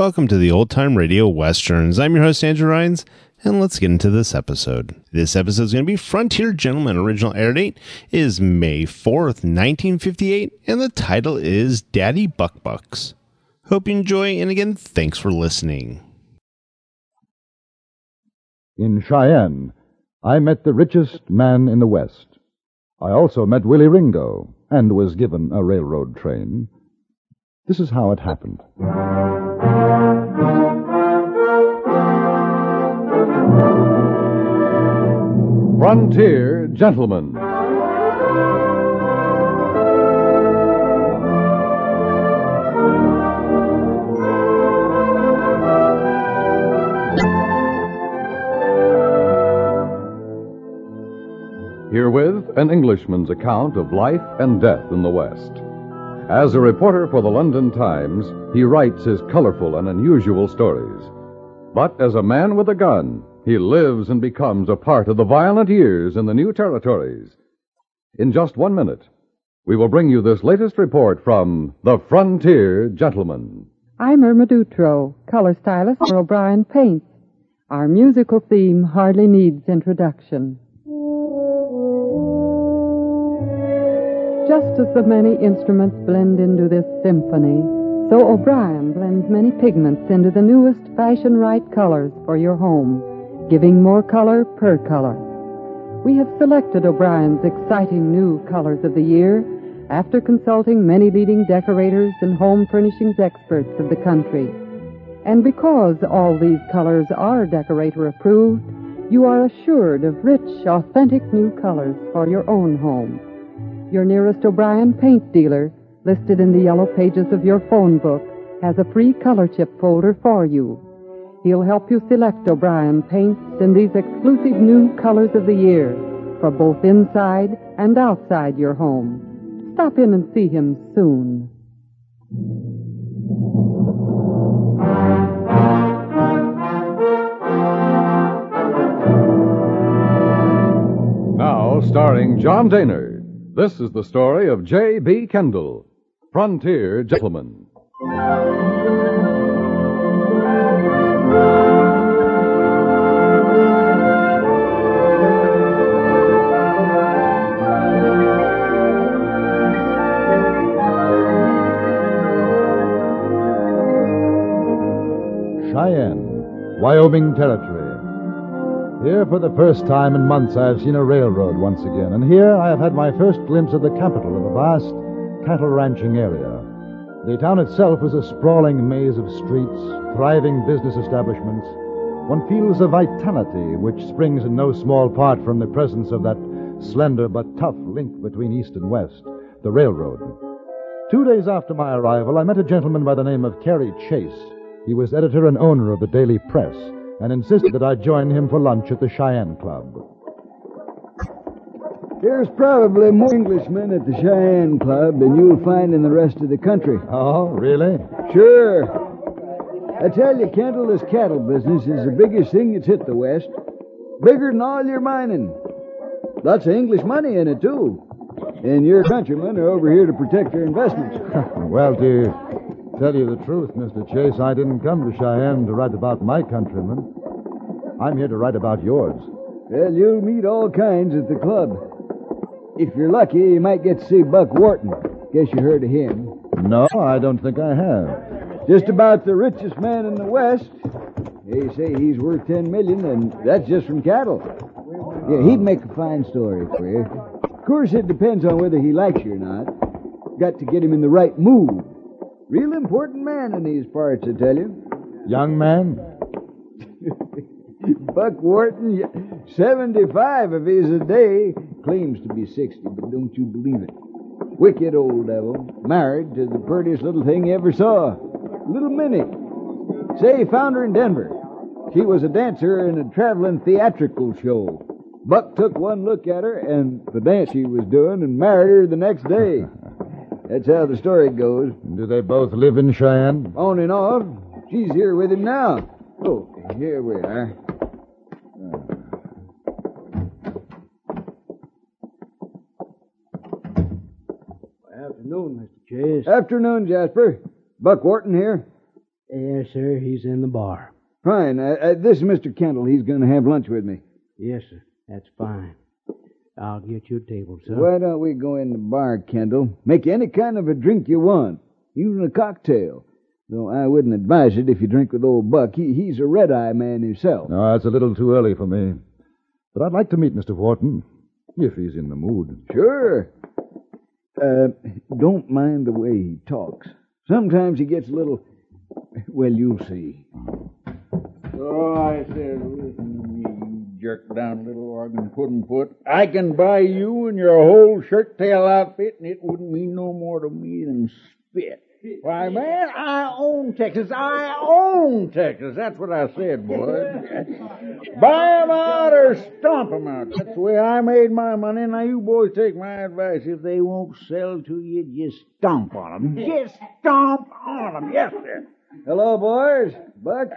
Welcome to the Old Time Radio Westerns. I'm your host, Andrew Rhynes, and let's get into this episode. This episode is going to be Frontier Gentleman. Original air date is May 4th, 1958, and the title is Daddy Buckbucks. Hope you enjoy, and again, thanks for listening. In Cheyenne, I met the richest man in the West. I also met Willie Ringo and was given a railroad train. This is how it happened. Frontier Gentleman. Herewith, an Englishman's account of life and death in the West. As a reporter for the London Times, he writes his colorful and unusual stories. But as a man with a gun, he lives and becomes a part of the violent years in the new territories. In just one minute, we will bring you this latest report from the Frontier Gentleman. I'm Irma Dutro, color stylist for O'Brien Paints. Our musical theme hardly needs introduction. Just as the many instruments blend into this symphony, so O'Brien blends many pigments into the newest fashion right colors for your home, giving more color per color. We have selected O'Brien's exciting new colors of the year after consulting many leading decorators and home furnishings experts of the country. And because all these colors are decorator approved, you are assured of rich, authentic new colors for your own home. Your nearest O'Brien paint dealer, listed in the yellow pages of your phone book, has a free color chip folder for you. He'll help you select O'Brien paints in these exclusive new colors of the year for both inside and outside your home. Stop in and see him soon. Now, starring John Dehner. This is the story of J.B. Kendall, Frontier Gentleman. Cheyenne, Wyoming Territory. Here, for the first time in months, I have seen a railroad once again, and here I have had my first glimpse of the capital of a vast cattle ranching area. The town itself is a sprawling maze of streets, thriving business establishments. One feels a vitality which springs in no small part from the presence of that slender but tough link between East and West, the railroad. Two days after my arrival, I met a gentleman by the name of Carey Chase. He was editor and owner of the Daily Press and insisted that I join him for lunch at the Cheyenne Club. There's probably more Englishmen at the Cheyenne Club than you'll find in the rest of the country. Oh, really? Sure. I tell you, Kendall, this cattle business is the biggest thing that's hit the West. Bigger than all your mining. Lots of English money in it, too. And your countrymen are over here to protect their investments. well, to tell you the truth, Mr. Chase, I didn't come to Cheyenne to write about my countrymen. I'm here to write about yours. Well, you'll meet all kinds at the club. If you're lucky, you might get to see Buck Wharton. Guess you heard of him. No, I don't think I have. Just about the richest man in the West. They say he's worth ten million, and that's just from cattle. Yeah, he'd make a fine story for you. Of course, it depends on whether he likes you or not. Got to get him in the right mood. Real important man in these parts, I tell you. Young man? Buck Wharton, 75 if he's a day. Claims to be 60, but don't you believe it. Wicked old devil. Married to the prettiest little thing you ever saw. Little Minnie. Say, found her in Denver. She was a dancer in a traveling theatrical show. Buck took one look at her and the dance she was doing and married her the next day. That's how the story goes. Do they both live in Cheyenne? On and off. She's here with him now. Oh, here we are. Afternoon, Mr. Chase. Afternoon, Jasper. Buck Wharton here. Yes, sir. He's in the bar. Fine. Uh, uh, this is Mr. Kendall. He's going to have lunch with me. Yes, sir. That's fine. I'll get you a table, sir. Why don't we go in the bar, Kendall? Make any kind of a drink you want, even a cocktail. Though I wouldn't advise it if you drink with old Buck. He, he's a red eye man himself. No, that's a little too early for me. But I'd like to meet Mr. Wharton, if he's in the mood. Sure. Uh, don't mind the way he talks. Sometimes he gets a little. Well, you'll see. So I said, listen to me, you jerk down little organ pudding foot. I can buy you and your whole shirt tail outfit, and it wouldn't mean no more to me than spit. Why, man, I own Texas. I own Texas. That's what I said, boy. Buy 'em out or stomp 'em out. That's the way I made my money. Now, you boys take my advice. If they won't sell to you, just stomp on on 'em. Just stomp on on 'em. Yes, sir. Hello, boys. Buck.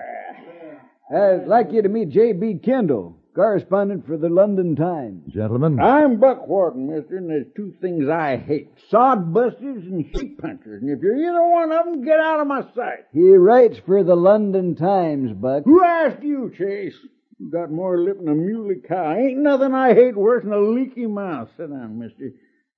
Uh, I'd like you to meet J.B. Kendall, correspondent for the London Times. Gentlemen, I'm Buck Wharton, mister, and there's two things I hate. Sod busters and sheep punchers. And if you're either one of them, get out of my sight. He writes for the London Times, Buck. Who asked you, Chase? You got more lip than a muley cow. Ain't nothing I hate worse than a leaky mouth. Sit down, mister.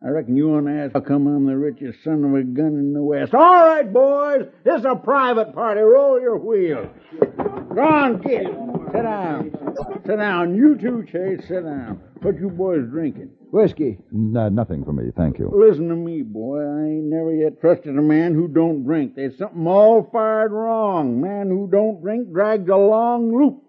I reckon you want to ask how come I'm the richest son of a gun in the West. All right, boys. This is a private party. Roll your wheels. Go on, kid. Sit down. Sit down. You too, Chase. Sit down. What you boys drinking? Whiskey. N- uh, nothing for me, thank you. Listen to me, boy. I ain't never yet trusted a man who don't drink. There's something all fired wrong. Man who don't drink drags a long loop.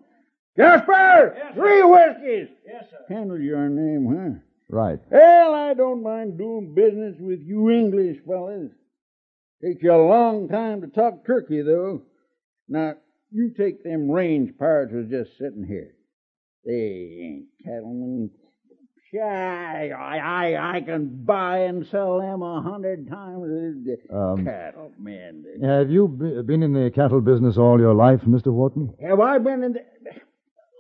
Jasper! Three whiskeys! Yes, sir. Handle your name, huh? Right. Well, I don't mind doing business with you English fellas. Takes you a long time to talk turkey, though. Now, you take them range pirates who's just sitting here. They ain't cattlemen. Shy, I, I, I can buy and sell them a hundred times. Um, Cattlemen. Have you been in the cattle business all your life, Mr. Wharton? Have I been in the...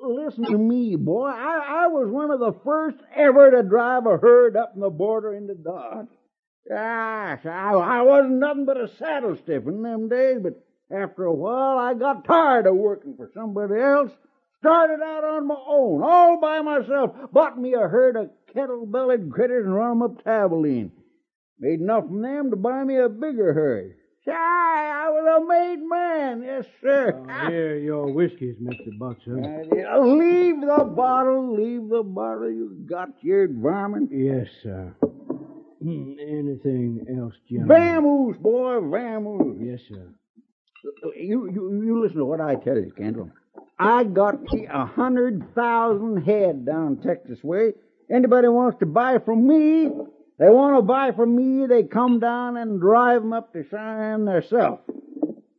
Listen to me, boy. I, I was one of the first ever to drive a herd up in the border into Dodge. Gosh, I, I wasn't nothing but a saddle stiff in them days, but after a while I got tired of working for somebody else. Started out on my own, all by myself. Bought me a herd of kettle-bellied critters and run 'em up to Abilene. Made enough from them to buy me a bigger herd. Shy, I was a made man, yes, sir. Here, your whiskeys, Mr. Buck. Uh, Leave the bottle, leave the bottle. You got your varmint. Yes, sir. Hmm, anything else, gentlemen? Vamoose, boy, vamoose. Yes, sir. You, you, you listen to what I tell you, Kendall. I got a hundred thousand head down Texas way. Anybody wants to buy from me, they want to buy from me, they come down and drive 'em up to Cheyenne theirself.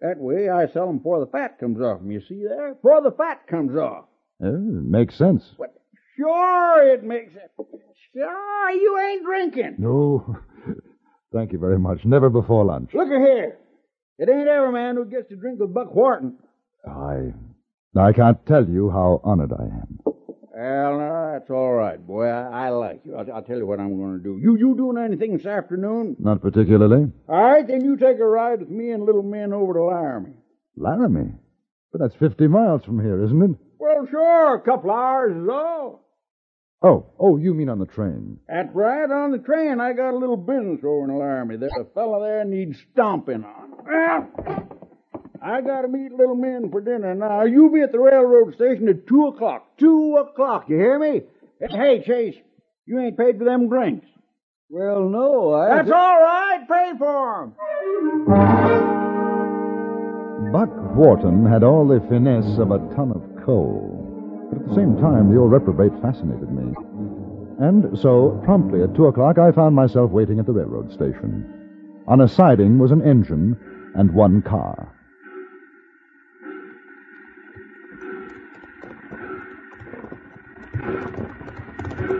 That way I sell 'em before the fat comes off 'em. You see there? Before the fat comes off. Uh, makes sense. Sure, it makes it. Sure, you ain't drinking. No. Thank you very much. Never before lunch. Look at here. It ain't every man who gets to drink with Buck Wharton. I. I can't tell you how honored I am. Well, no, that's all right, boy. I, I like you. I'll, I'll tell you what I'm going to do. You you doing anything this afternoon? Not particularly. All right, then you take a ride with me and little Min over to Laramie. Laramie. But that's 50 miles from here, isn't it? Well, sure, a couple hours is all. Oh, oh, you mean on the train? That's right, on the train. I got a little business over in Laramie. There's a fellow there needs stomping on. Well, I got to meet little Min for dinner. Now, you be at the railroad station at 2 o'clock. 2 o'clock, you hear me? Hey, Chase, you ain't paid for them drinks. Well, no, I. That's all right. Pay for 'em. Buck Wharton had all the finesse of a ton of coal. But at the same time, the old reprobate fascinated me. And so, promptly at two o'clock, I found myself waiting at the railroad station. On a siding was an engine and one car.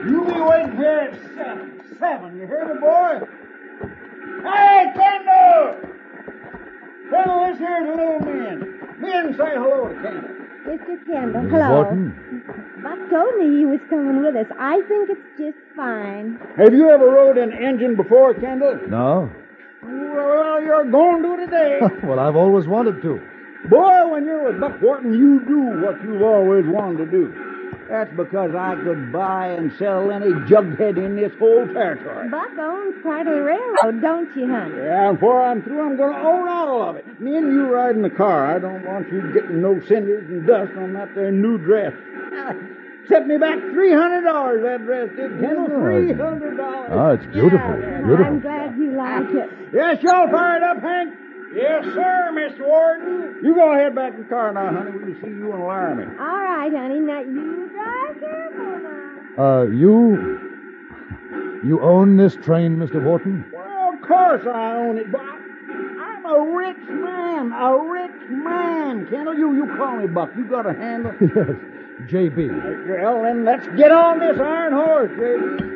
You be waiting here at seven. Seven, you hear me, boy? Hey, Kendall! Kendall, this here's the little Min. Min, say hello to Kendall. Mr. Kendall, Mrs. hello. Wharton? Buck told me you was coming with us. I think it's just fine. Have you ever rode an engine before, Kendall? No? Well, you're going to today. well, I've always wanted to. Boy, when you're with Buck Wharton, you do what you've always wanted to do. That's because I could buy and sell any jughead in this whole territory. Buck owns part of the railroad, don't you, honey? Yeah, and before I'm through, I'm going to own all of it. Me and you ride in the car. I don't want you getting no cinders and dust on that there new dress. Set me back three hundred dollars. That dress did, Kendall. Three hundred dollars. Ah, it's beautiful. I'm glad you like it. Yes, you all fired up, Hank? Yes, sir, Mr. Wharton. You go ahead back in the car now, honey. We can see you and Laramie. All right, honey. Now you drive careful now. Uh, you. You own this train, Mr. Wharton? Well, of course I own it, but I- I'm a rich man. A rich man. Kendall, you, you call me Buck. You got a handle? Yes. J.B. Well, then let's get on this iron horse, J.B.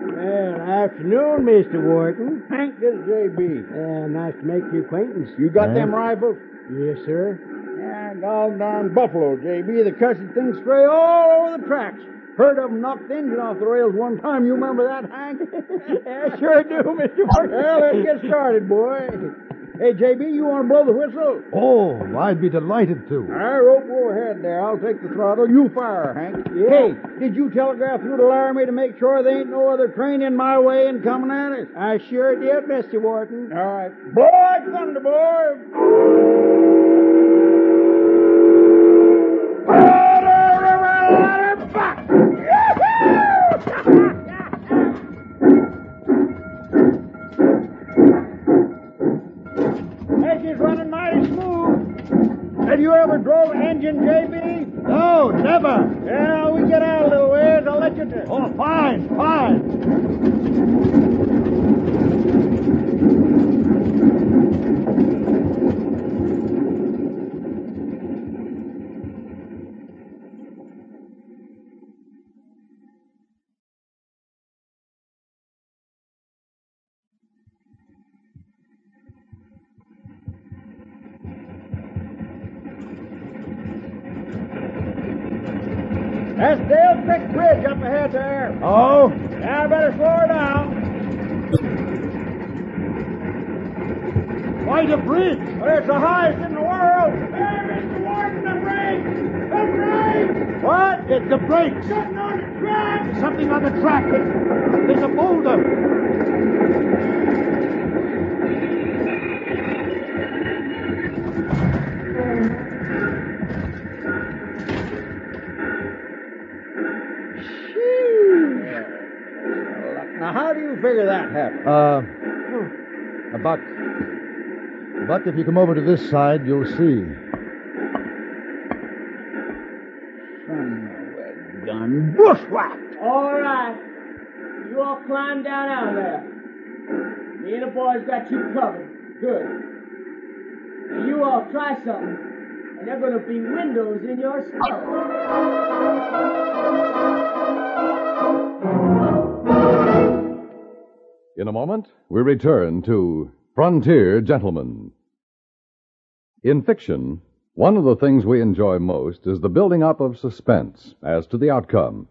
Well, afternoon, Mr. Wharton. Hank, this is J.B. Uh, nice to make your acquaintance. You got Hank? them rifles? Yes, sir. Yeah, gone darn buffalo, J.B. The cussed things stray all over the tracks. Heard of 'em knock the engine off the rails one time. You remember that, Hank? I sure do, Mr. Wharton. well, let's get started, boy. Hey, J.B., you want to blow the whistle? Oh, I'd be delighted All to. right, rope, go ahead there. I'll take the throttle. You fire, Hank. Hey, did you telegraph through to Laramie to make sure there ain't no other train in my way and coming at us? I sure did, Mr. Wharton. All right. Blow like thunder, engine, JB? No, never. Yeah, we get out a little ways. I'll let you do. Oh, fine. That's Dale Creek Bridge up ahead there. Oh? Now I better slow her down. Quite a bridge. Well, it's the highest in the world. Hey, Mr. Wharton, the brakes! The brakes! What? It's the brakes. Something on the track! Something on the track. There's a boulder. Figure that happened? Uh, a buck. Buck, if you come over to this side, you'll see. Son of a gun. Bushwhacked! All right. You all climb down out of there. Me and the boys got you covered. Good. Now you all try something, and there are going to be windows in your skull. In a moment, we return to Frontier Gentlemen. In fiction, one of the things we enjoy most is the building up of suspense as to the outcome.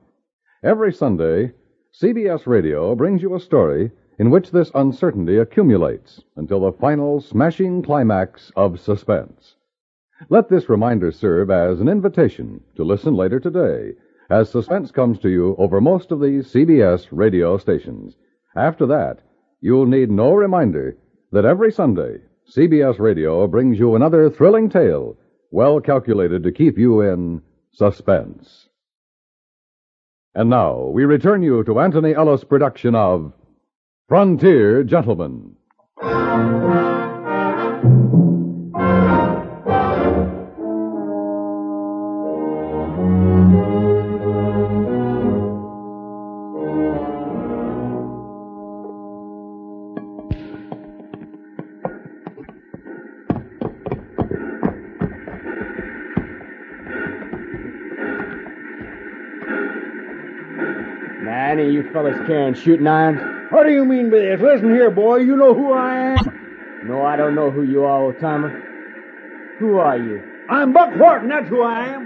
Every Sunday, CBS Radio brings you a story in which this uncertainty accumulates until the final smashing climax of suspense. Let this reminder serve as an invitation to listen later today as suspense comes to you over most of these CBS radio stations. After that, you'll need no reminder that every Sunday, CBS Radio brings you another thrilling tale well calculated to keep you in suspense. And now, we return you to Antony Ellis' production of Frontier Gentlemen. Carrying shooting irons? What do you mean by this? Listen here, boy. You know who I am? No, I don't know who you are, old timer. Who are you? I'm Buck Wharton. That's who I am.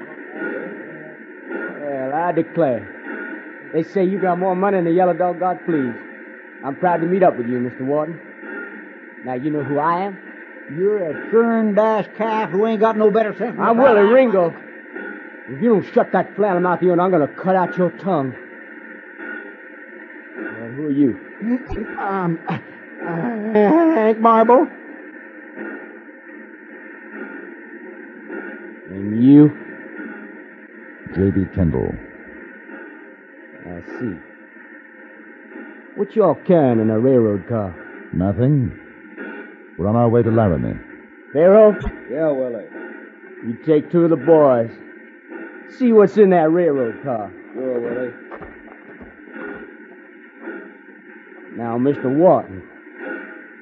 Well, I declare. They say you got more money than the yellow dog got fleas. I'm proud to meet up with you, Mr. Wharton. Now, you know who I am? You're a churn dash calf who ain't got no better sense. than I'm Willie. Ringo. If you don't shut that flannel mouth of yours, I'm going to cut out your tongue. Well, who are you? Um, uh, Hank Marble. And you? J.B. Kendall. I see. What y'all carrying in a railroad car? Nothing. We're on our way to Laramie. Pharaoh, Yeah, Willie. you take two of the boys. See what's in that railroad car. Sure, Willie. Now, Mr. Wharton,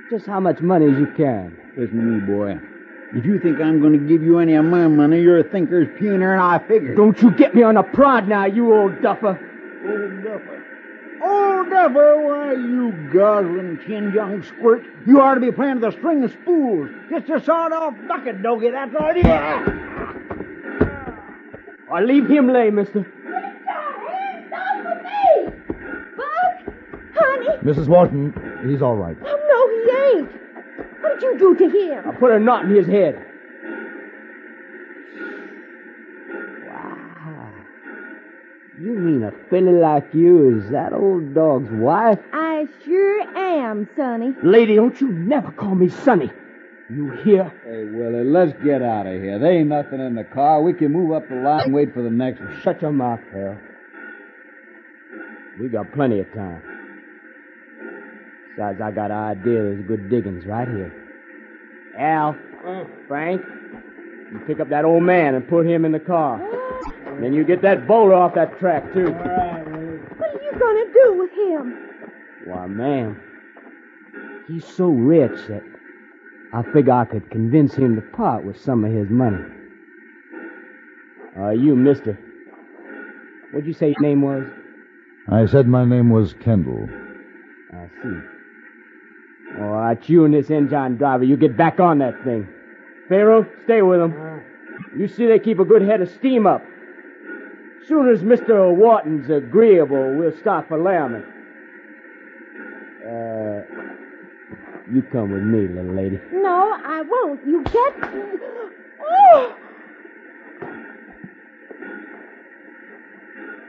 just how much money is you carrying? Listen to me, boy. If you think I'm going to give you any of my money, you're a thinker's puner, and I figure. Don't you get me on the prod now, you old duffer. Old Duffer. Old Duffer, why, you guzzling chin young squirt. You ought to be playing with a string of spools. Just a sawed off bucket, doggy, that's all it is. Or leave him lay, mister. Hands off of me! Buck! Honey! Mrs. Wharton, he's all right. Oh, no, he ain't. What did you do to him? I put a knot in his head. Wow. You mean a filly like you is that old dog's wife? I sure am, Sonny. Lady, don't you never call me Sonny. You hear? Hey, Willie, let's get out of here. There ain't nothing in the car. We can move up the line and wait for the next one. Shut your mouth, pal. We got plenty of time. Besides, I got an idea there's good diggings right here. Al, Frank, you pick up that old man and put him in the car. And then you get that boulder off that track, too. What are you going to do with him? Why, ma'am, he's so rich that I figure I could convince him to part with some of his money. Uh, you, mister. What'd you say your name was? I said my name was Kendall. I see. All right, you and this engine driver, you get back on that thing. Pharaoh, stay with them. You see they keep a good head of steam up. Soon as Mr. Wharton's agreeable, we'll start for Laramie. Uh, you come with me, little lady. No, I won't. You get. Oh!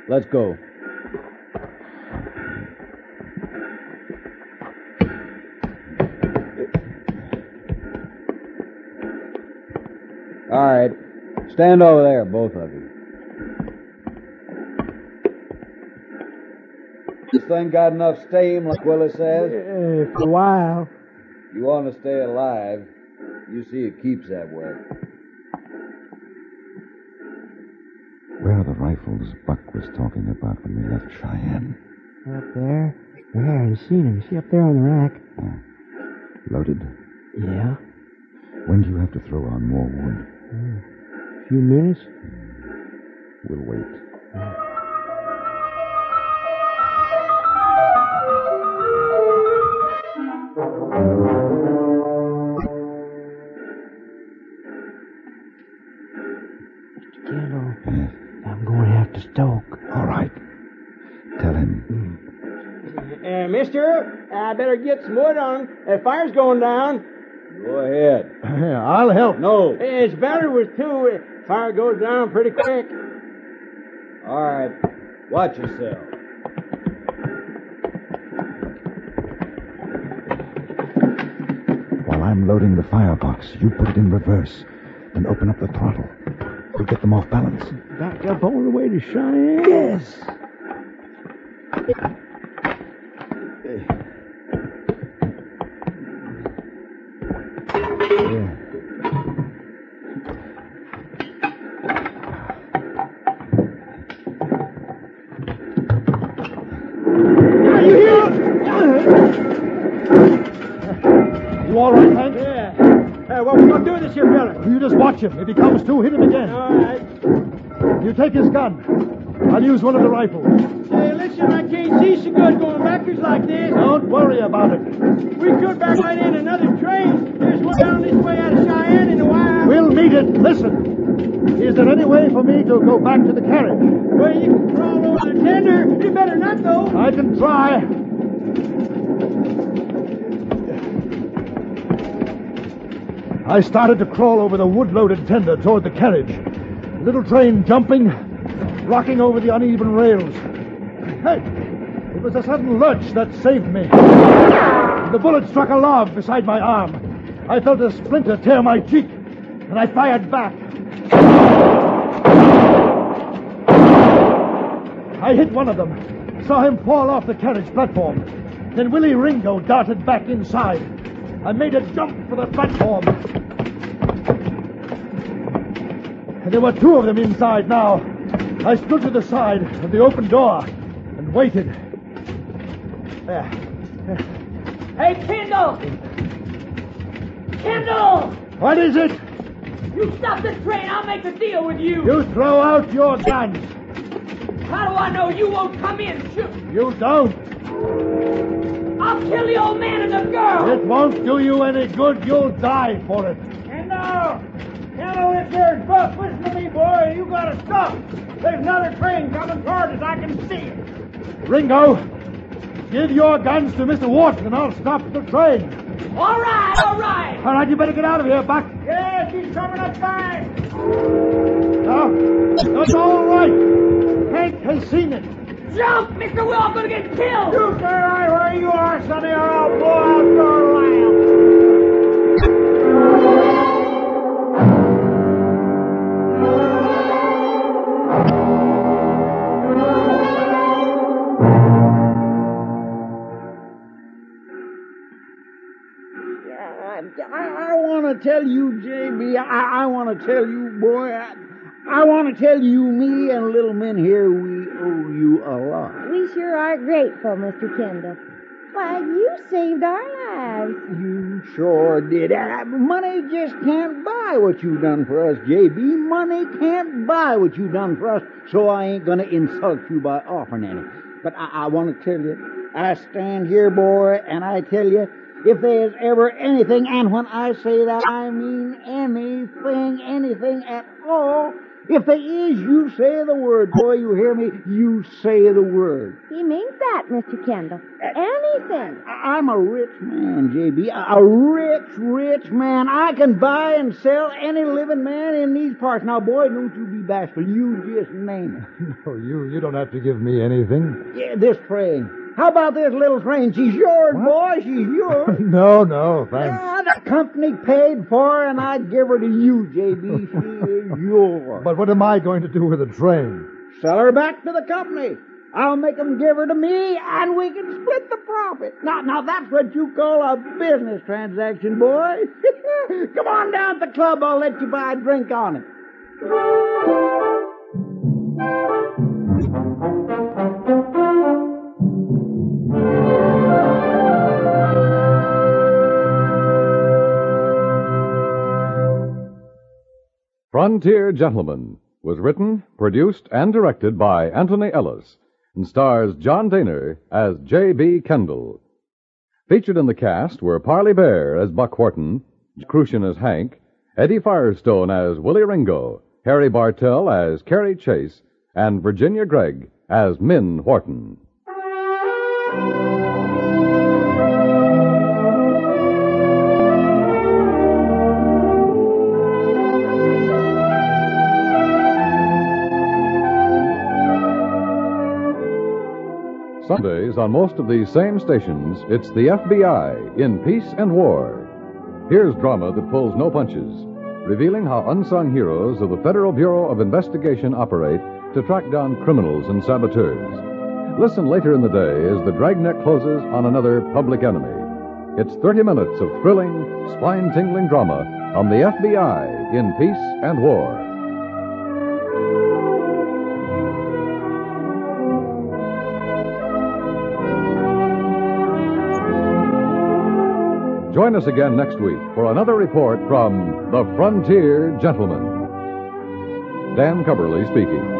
Let's go. All right. Stand over there, both of you. This thing got enough steam, like Willie says. Uh, for a while. You want to stay alive. You see it keeps that way. Where are the rifles Buck was talking about when we left Cheyenne? Up there? Yeah, I seen him. See up there on the rack? Loaded? Yeah. When do you have to throw on more wood? A few minutes? We'll wait. Kendall, I'm going after Stoke. All right. Tell him. Uh, mister, I better get some wood on. The fire's going down. Go ahead. I'll help. No. It's better with two. Fire goes down pretty quick. All right. Watch yourself. While I'm loading the firebox, you put it in reverse. Then open up the throttle. We'll get them off balance. Back up all the way to Cheyenne? Yes. Him. If he comes to, hit him again. All right. You take his gun. I'll use one of the rifles. Hey, listen, I can't see so good going backwards like this. Don't worry about it. We could back right in another train. There's one down this way out of Cheyenne in a while. We'll meet it. Listen. Is there any way for me to go back to the carriage? Well, you can crawl over the tender. You better not, though. I can try. I started to crawl over the wood loaded tender toward the carriage. The Little train jumping, rocking over the uneven rails. Hey, it was a sudden lurch that saved me. The bullet struck a log beside my arm. I felt a splinter tear my cheek, and I fired back. I hit one of them, saw him fall off the carriage platform. Then Willie Ringo darted back inside. I made a jump for the platform. And there were two of them inside now. I stood to the side of the open door and waited. There. Hey, Kendall! Kendall! What is it? You stop the train, I'll make a deal with you. You throw out your guns. How do I know you won't come in? Shoot! You don't. I'll kill the old man and the girl. It won't do you any good. You'll die for it. Kendall! Kendall, if there's Buck, listen to me, boy. You gotta stop. There's another train coming toward us. I can see it. Ringo, give your guns to Mr. Wharton and I'll stop the train. All right, all right. All right, you better get out of here, Buck. Yes, he's coming up fast. No, that's all right. Hank has seen it. Jump, Mr. Will, I'm gonna get killed. You stay right where you are, Sonny, or I'll blow out your lamp. I, I, I want to tell you, JB, I, I want to tell you, boy, I, I want to tell you, me and little Min here, we owe you a lot. We sure are grateful, Mr. Kendall. Why, you saved our lives. You sure did. Uh, money just can't buy what you done for us, JB. Money can't buy what you done for us, so I ain't gonna insult you by offering any. But I, I want to tell you, I stand here, boy, and I tell you, if there's ever anything, and when I say that, I mean anything, anything at all, if there is, you say the word, boy, you hear me? You say the word. He means that, Mr. Kendall. Anything. I- I'm a rich man, JB. A a rich, rich man. I can buy and sell any living man in these parts. Now, boy, don't you be bashful. You just name it. No, you, you don't have to give me anything. Yeah, this train. How about this little train? She's yours, boy. She's yours. no, no, thanks. Ah, the company paid for her, and I'd give her to you, JB. She is yours. But what am I going to do with the train? Sell her back to the company. I'll make 'em give her to me, and we can split the profit. Now, now that's what you call a business transaction, boy. Come on down to the club. I'll let you buy a drink on it. Frontier Gentlemen was written, produced, and directed by Antony Ellis and stars John Dehner as J.B. Kendall. Featured in the cast were Parley Baer as Buck Wharton, Kruschen as Hank, Eddie Firestone as Willie Ringo, Harry Bartell as Carey Chase, and Virginia Gregg as Min Wharton. Sundays on most of these same stations, it's the FBI in Peace and War. Here's drama that pulls no punches, revealing how unsung heroes of the Federal Bureau of Investigation operate to track down criminals and saboteurs. Listen later in the day as the dragnet closes on another public enemy. It's 30 minutes of thrilling, spine tingling drama on the FBI in Peace and War. Join us again next week for another report from the Frontier Gentleman. Dan Cubberly speaking.